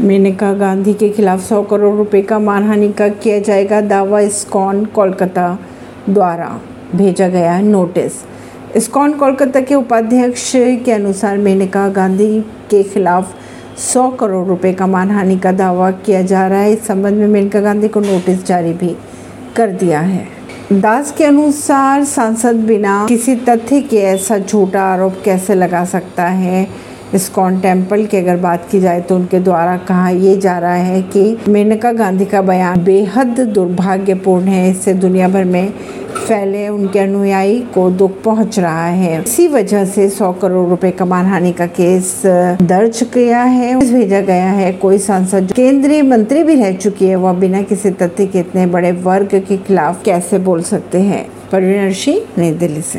मेनका गांधी के खिलाफ 100 करोड़ रुपए का मानहानि का किया जाएगा दावा इस्कॉन कोलकाता द्वारा भेजा गया नोटिस। इस्कॉन कोलकाता के उपाध्यक्ष के अनुसार मेनका गांधी के खिलाफ 100 करोड़ रुपए का मानहानि का दावा किया जा रहा है। इस संबंध में मेनका गांधी को नोटिस जारी भी कर दिया है। दास के अनुसार सांसद बिना किसी तथ्य के ऐसा झूठा आरोप कैसे लगा सकता है? इस्कॉन टेंपल की अगर बात की जाए तो उनके द्वारा कहा यह जा रहा है कि मेनका गांधी का बयान बेहद दुर्भाग्यपूर्ण है। इससे दुनिया भर में फैले उनके अनुयायी को दुख पहुँच रहा है। इसी वजह से 100 करोड़ रुपए का मानहानि का केस दर्ज किया है। भेजा गया है। कोई सांसद केंद्रीय मंत्री भी रह चुकी है, वह बिना किसी तथ्य के इतने बड़े वर्ग के खिलाफ कैसे बोल सकते हैं? परवीन नई दिल्ली से।